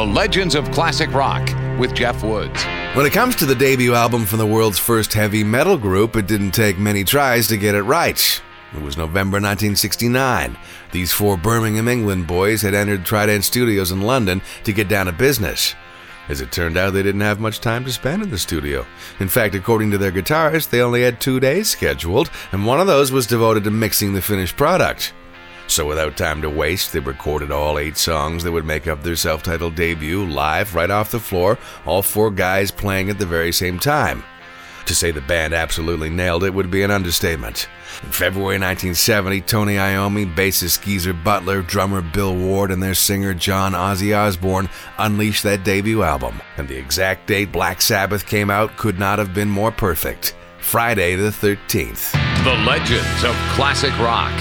The Legends of Classic Rock with Jeff Woods. When it comes to the debut album from the world's first heavy metal group, it didn't take many tries to get it right. It was November 1969. These four Birmingham, England boys had entered Trident Studios in London to get down to business. As it turned out, they didn't have much time to spend in the studio. In fact, according to their guitarist, they only had two days scheduled, and one of those was devoted to mixing the finished product. So, without time to waste, they recorded all eight songs that would make up their self titled debut live right off the floor, all four guys playing at the very same time. To say the band absolutely nailed it would be an understatement. In February 1970, Tony Iommi, bassist Geezer Butler, drummer Bill Ward, and their singer John Ozzy Osbourne unleashed that debut album. And the exact date Black Sabbath came out could not have been more perfect Friday the 13th. The Legends of Classic Rock